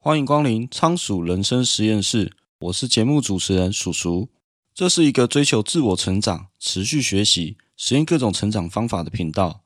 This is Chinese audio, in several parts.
欢迎光临仓鼠人生实验室，我是节目主持人鼠鼠。这是一个追求自我成长、持续学习、实验各种成长方法的频道。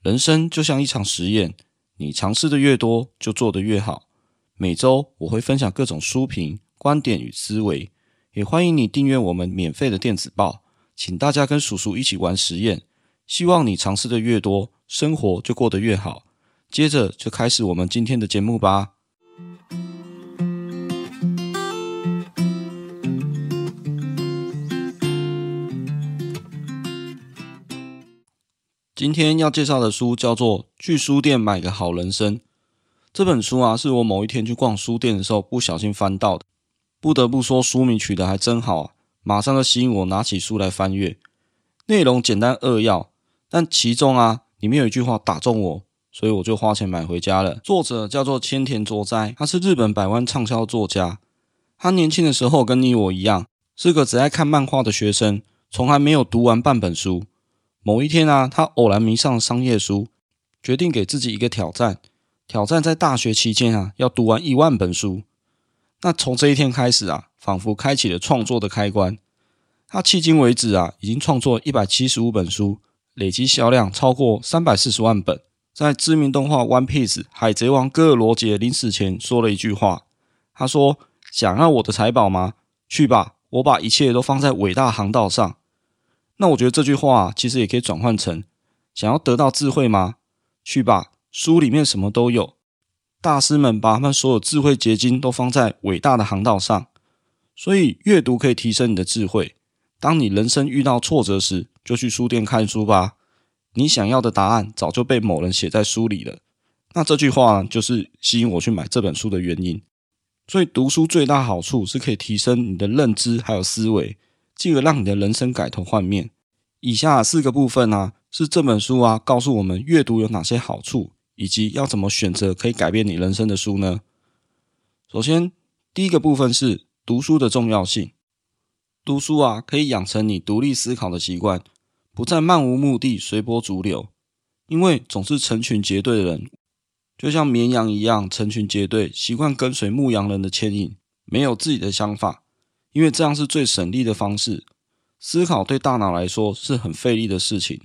人生就像一场实验，你尝试的越多，就做得越好。每周我会分享各种书评、观点与思维，也欢迎你订阅我们免费的电子报。请大家跟鼠鼠一起玩实验，希望你尝试的越多，生活就过得越好。接着就开始我们今天的节目吧。今天要介绍的书叫做《去书店买个好人生》。这本书啊，是我某一天去逛书店的时候不小心翻到的。不得不说，书名取得还真好啊，马上就吸引我拿起书来翻阅。内容简单扼要，但其中啊，里面有一句话打中我，所以我就花钱买回家了。作者叫做千田卓哉，他是日本百万畅销作家。他年轻的时候跟你我一样，是个只爱看漫画的学生，从来没有读完半本书。某一天啊，他偶然迷上了商业书，决定给自己一个挑战，挑战在大学期间啊要读完一万本书。那从这一天开始啊，仿佛开启了创作的开关。他迄今为止啊，已经创作一百七十五本书，累积销量超过三百四十万本。在知名动画《One Piece》海贼王哥尔罗杰临死前说了一句话，他说：“想要我的财宝吗？去吧，我把一切都放在伟大航道上。”那我觉得这句话，其实也可以转换成：想要得到智慧吗？去吧，书里面什么都有。大师们把他们所有智慧结晶都放在伟大的航道上，所以阅读可以提升你的智慧。当你人生遇到挫折时，就去书店看书吧。你想要的答案早就被某人写在书里了。那这句话就是吸引我去买这本书的原因。所以读书最大好处是可以提升你的认知还有思维。进而让你的人生改头换面。以下四个部分啊，是这本书啊告诉我们阅读有哪些好处，以及要怎么选择可以改变你人生的书呢？首先，第一个部分是读书的重要性。读书啊，可以养成你独立思考的习惯，不再漫无目的随波逐流。因为总是成群结队的人，就像绵羊一样成群结队，习惯跟随牧羊人的牵引，没有自己的想法。因为这样是最省力的方式，思考对大脑来说是很费力的事情，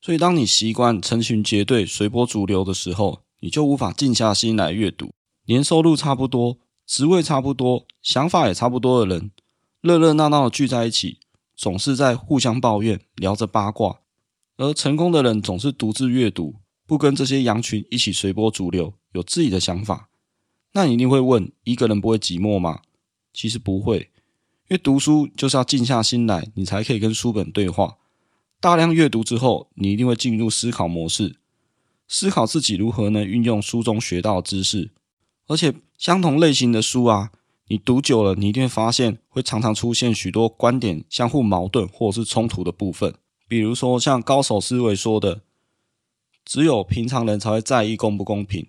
所以当你习惯成群结队、随波逐流的时候，你就无法静下心来阅读。年收入差不多、职位差不多、想法也差不多的人，热热闹闹的聚在一起，总是在互相抱怨、聊着八卦；而成功的人总是独自阅读，不跟这些羊群一起随波逐流，有自己的想法。那你一定会问：一个人不会寂寞吗？其实不会。因为读书就是要静下心来，你才可以跟书本对话。大量阅读之后，你一定会进入思考模式，思考自己如何能运用书中学到的知识。而且，相同类型的书啊，你读久了，你一定会发现会常常出现许多观点相互矛盾或者是冲突的部分。比如说，像高手思维说的，只有平常人才会在意公不公平。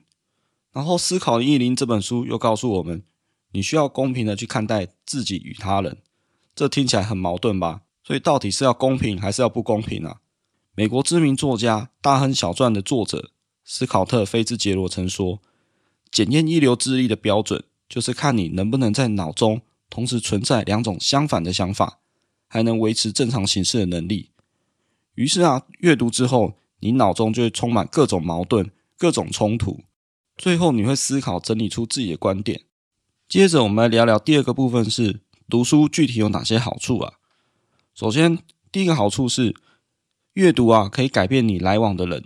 然后，《思考的逆鳞》这本书又告诉我们。你需要公平的去看待自己与他人，这听起来很矛盾吧？所以到底是要公平还是要不公平啊？美国知名作家《大亨小传》的作者斯考特·菲兹杰罗曾说：“检验一流智力的标准，就是看你能不能在脑中同时存在两种相反的想法，还能维持正常行事的能力。”于是啊，阅读之后，你脑中就会充满各种矛盾、各种冲突，最后你会思考整理出自己的观点。接着，我们来聊聊第二个部分，是读书具体有哪些好处啊？首先，第一个好处是阅读啊，可以改变你来往的人。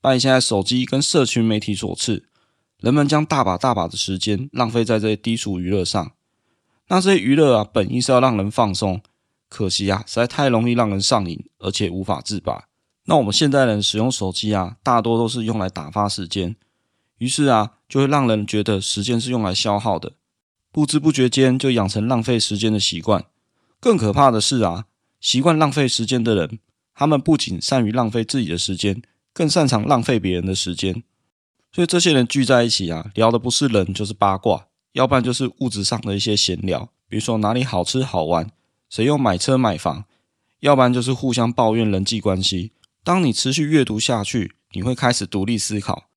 拜现在手机跟社群媒体所赐，人们将大把大把的时间浪费在这些低俗娱乐上。那这些娱乐啊，本意是要让人放松，可惜啊，实在太容易让人上瘾，而且无法自拔。那我们现代人使用手机啊，大多都是用来打发时间，于是啊，就会让人觉得时间是用来消耗的。不知不觉间就养成浪费时间的习惯。更可怕的是啊，习惯浪费时间的人，他们不仅善于浪费自己的时间，更擅长浪费别人的时间。所以这些人聚在一起啊，聊的不是人就是八卦，要不然就是物质上的一些闲聊，比如说哪里好吃好玩，谁又买车买房，要不然就是互相抱怨人际关系。当你持续阅读下去，你会开始独立思考。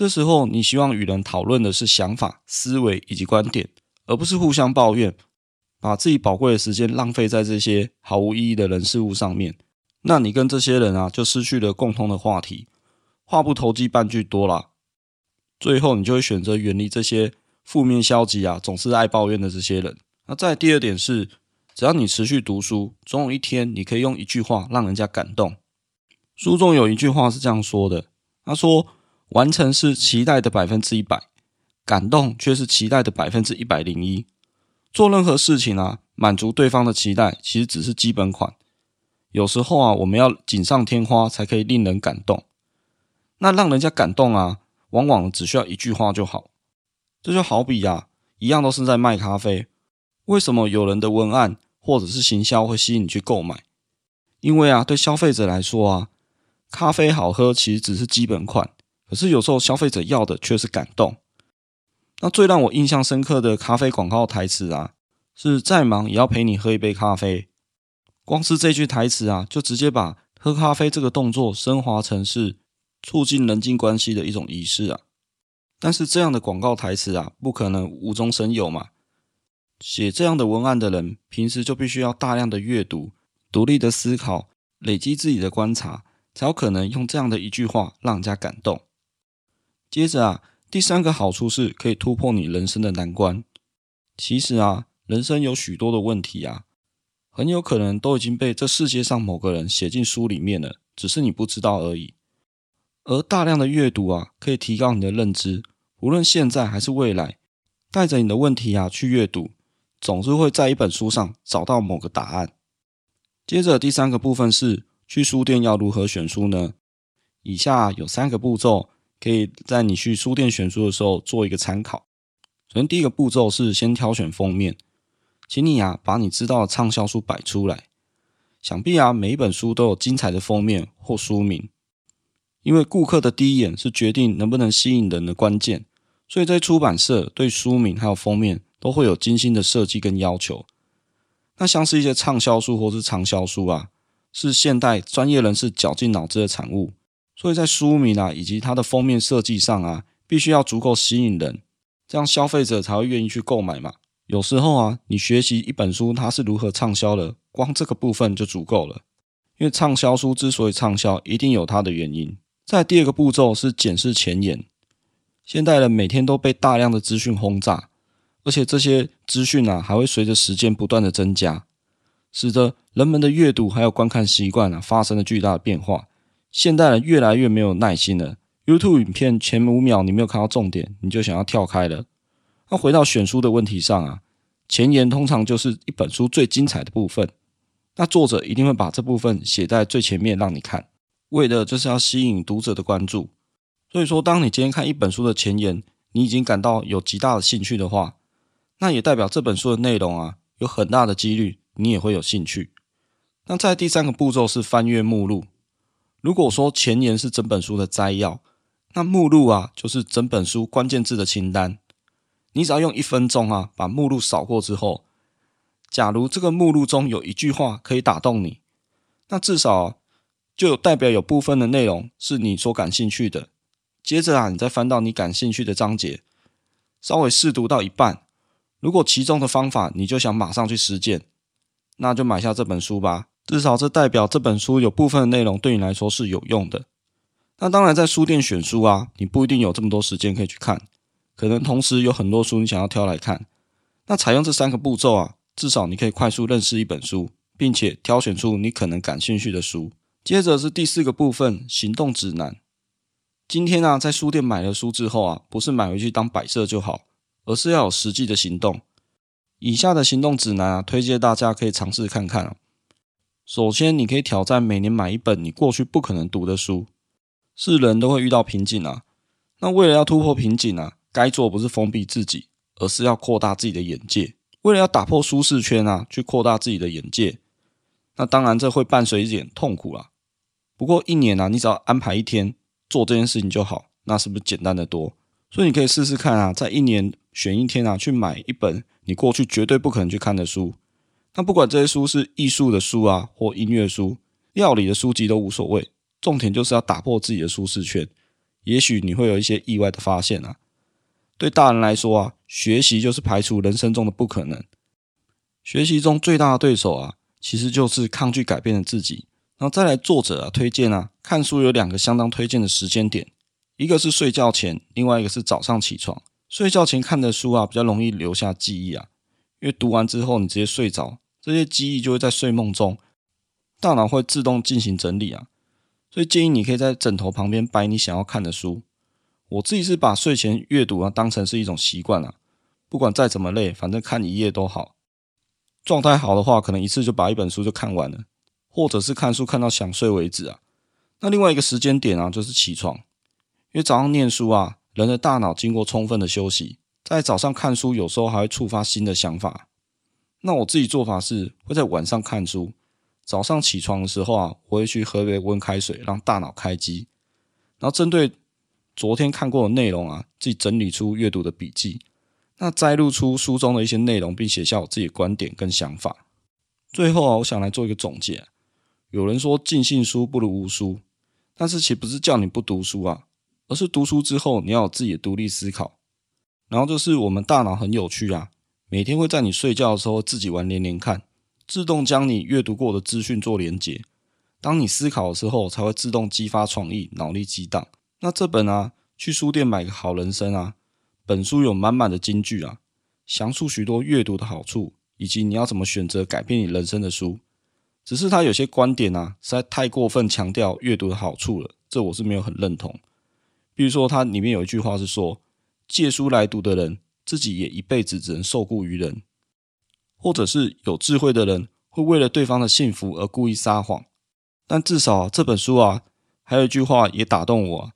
这时候你希望与人讨论的是想法、思维以及观点，而不是互相抱怨，把自己宝贵的时间浪费在这些毫无意义的人事物上面。那你跟这些人啊，就失去了共同的话题，话不投机半句多啦。最后你就会选择远离这些负面消极啊，总是爱抱怨的这些人。那再第二点是，只要你持续读书，总有一天你可以用一句话让人家感动。书中有一句话是这样说的，他说：“完成是期待的百分之一百，感动却是期待的百分之一百零一。做任何事情啊，满足对方的期待，其实只是基本款。”有时候啊，我们要锦上添花才可以令人感动。那让人家感动啊，往往只需要一句话就好。这就好比啊，一样都是在卖咖啡，为什么有人的文案或者是行销会吸引你去购买？因为啊，对消费者来说啊，咖啡好喝其实只是基本款，可是有时候消费者要的却是感动。那最让我印象深刻的咖啡广告台词啊，是再忙也要陪你喝一杯咖啡。光是这句台词啊，就直接把喝咖啡这个动作升华成是促进人际关系的一种仪式啊。但是这样的广告台词啊，不可能无中生有嘛。写这样的文案的人，平时就必须要大量的阅读、独立的思考、累积自己的观察，才有可能用这样的一句话让人家感动。接着啊，第三个好处是可以突破你人生的难关。其实啊，人生有许多的问题啊。很有可能都已经被这世界上某个人写进书里面了，只是你不知道而已。而大量的阅读啊，可以提高你的认知，无论现在还是未来，带着你的问题啊去阅读，总是会在一本书上找到某个答案。接着第三个部分是去书店要如何选书呢？以下有三个步骤，可以在你去书店选书的时候做一个参考。首先，第一个步骤是先挑选封面。请你啊，把你知道的畅销书摆出来。想必啊，每一本书都有精彩的封面或书名，因为顾客的第一眼是决定能不能吸引人的关键。所以在出版社对书名还有封面都会有精心的设计跟要求。那像是一些畅销书或是长销书啊，是现代专业人士绞尽脑汁的产物。所以在书名啊以及它的封面设计上啊，必须要足够吸引人，这样消费者才会愿意去购买嘛。有时候啊，你学习一本书它是如何畅销的，光这个部分就足够了。因为畅销书之所以畅销，一定有它的原因。在第二个步骤是检视前言。现代人每天都被大量的资讯轰炸，而且这些资讯啊还会随着时间不断的增加，使得人们的阅读还有观看习惯啊发生了巨大的变化。现代人越来越没有耐心了。YouTube 影片前五秒你没有看到重点，你就想要跳开了。那回到选书的问题上啊，前言通常就是一本书最精彩的部分。那作者一定会把这部分写在最前面让你看，为的就是要吸引读者的关注。所以说，当你今天看一本书的前言，你已经感到有极大的兴趣的话，那也代表这本书的内容啊，有很大的几率你也会有兴趣。那在第三个步骤是翻阅目录。如果说前言是整本书的摘要，那目录啊就是整本书关键字的清单。你只要用一分钟啊，把目录扫过之后，假如这个目录中有一句话可以打动你，那至少就有代表有部分的内容是你所感兴趣的。接着啊，你再翻到你感兴趣的章节，稍微试读到一半，如果其中的方法你就想马上去实践，那就买下这本书吧。至少这代表这本书有部分的内容对你来说是有用的。那当然，在书店选书啊，你不一定有这么多时间可以去看。可能同时有很多书你想要挑来看，那采用这三个步骤啊，至少你可以快速认识一本书，并且挑选出你可能感兴趣的书。接着是第四个部分，行动指南。今天啊，在书店买了书之后啊，不是买回去当摆设就好，而是要有实际的行动。以下的行动指南啊，推荐大家可以尝试看看。首先，你可以挑战每年买一本你过去不可能读的书。是人都会遇到瓶颈啊，那为了要突破瓶颈啊。该做不是封闭自己，而是要扩大自己的眼界。为了要打破舒适圈啊，去扩大自己的眼界，那当然这会伴随一点痛苦啦。不过一年啊，你只要安排一天做这件事情就好，那是不是简单的多？所以你可以试试看啊，在一年选一天啊，去买一本你过去绝对不可能去看的书。那不管这些书是艺术的书啊，或音乐书、料理的书籍都无所谓，重点就是要打破自己的舒适圈。也许你会有一些意外的发现啊。对大人来说啊，学习就是排除人生中的不可能。学习中最大的对手啊，其实就是抗拒改变的自己。然后再来，作者啊推荐啊，看书有两个相当推荐的时间点，一个是睡觉前，另外一个是早上起床。睡觉前看的书啊，比较容易留下记忆啊，因为读完之后你直接睡着，这些记忆就会在睡梦中，大脑会自动进行整理啊。所以建议你可以在枕头旁边摆你想要看的书。我自己是把睡前阅读啊当成是一种习惯啊，不管再怎么累，反正看一页都好。状态好的话，可能一次就把一本书就看完了，或者是看书看到想睡为止啊。那另外一个时间点啊，就是起床，因为早上念书啊，人的大脑经过充分的休息，在早上看书有时候还会触发新的想法。那我自己做法是会在晚上看书，早上起床的时候啊，我会去喝杯温开水，让大脑开机，然后针对。昨天看过的内容啊，自己整理出阅读的笔记，那摘录出书中的一些内容，并写下我自己的观点跟想法。最后啊，我想来做一个总结。有人说尽信书不如无书，但是其不是叫你不读书啊，而是读书之后你要有自己的独立思考。然后就是我们大脑很有趣啊，每天会在你睡觉的时候自己玩连连看，自动将你阅读过的资讯做连结。当你思考的时候，才会自动激发创意，脑力激荡。那这本啊，去书店买个好人生啊，本书有满满的金句啊，详述许多阅读的好处，以及你要怎么选择改变你人生的书。只是他有些观点啊，实在太过分强调阅读的好处了，这我是没有很认同。比如说，它里面有一句话是说，借书来读的人，自己也一辈子只能受雇于人，或者是有智慧的人会为了对方的幸福而故意撒谎。但至少，这本书啊，还有一句话也打动我啊。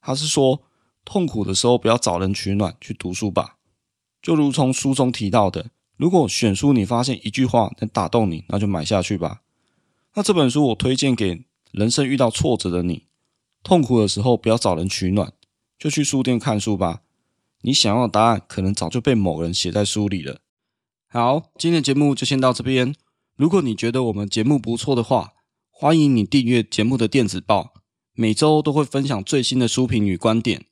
他是说，痛苦的时候不要找人取暖，去读书吧。就如从书中提到的，如果选书你发现一句话能打动你，那就买下去吧。那这本书我推荐给人生遇到挫折的你，痛苦的时候不要找人取暖，就去书店看书吧。你想要的答案可能早就被某人写在书里了。好，今天的节目就先到这边。如果你觉得我们节目不错的话，欢迎你订阅节目的电子报。每周都会分享最新的书评与观点，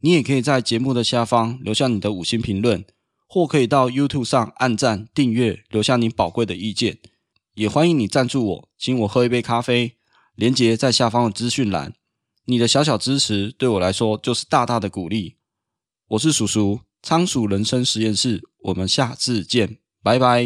你也可以在节目的下方留下你的五星评论，或可以到 YouTube 上按赞、订阅，留下你宝贵的意见。也欢迎你赞助我，请我喝一杯咖啡，连结在下方的资讯栏。你的小小支持对我来说就是大大的鼓励。我是叔叔，仓鼠人生实验室，我们下次见，拜拜。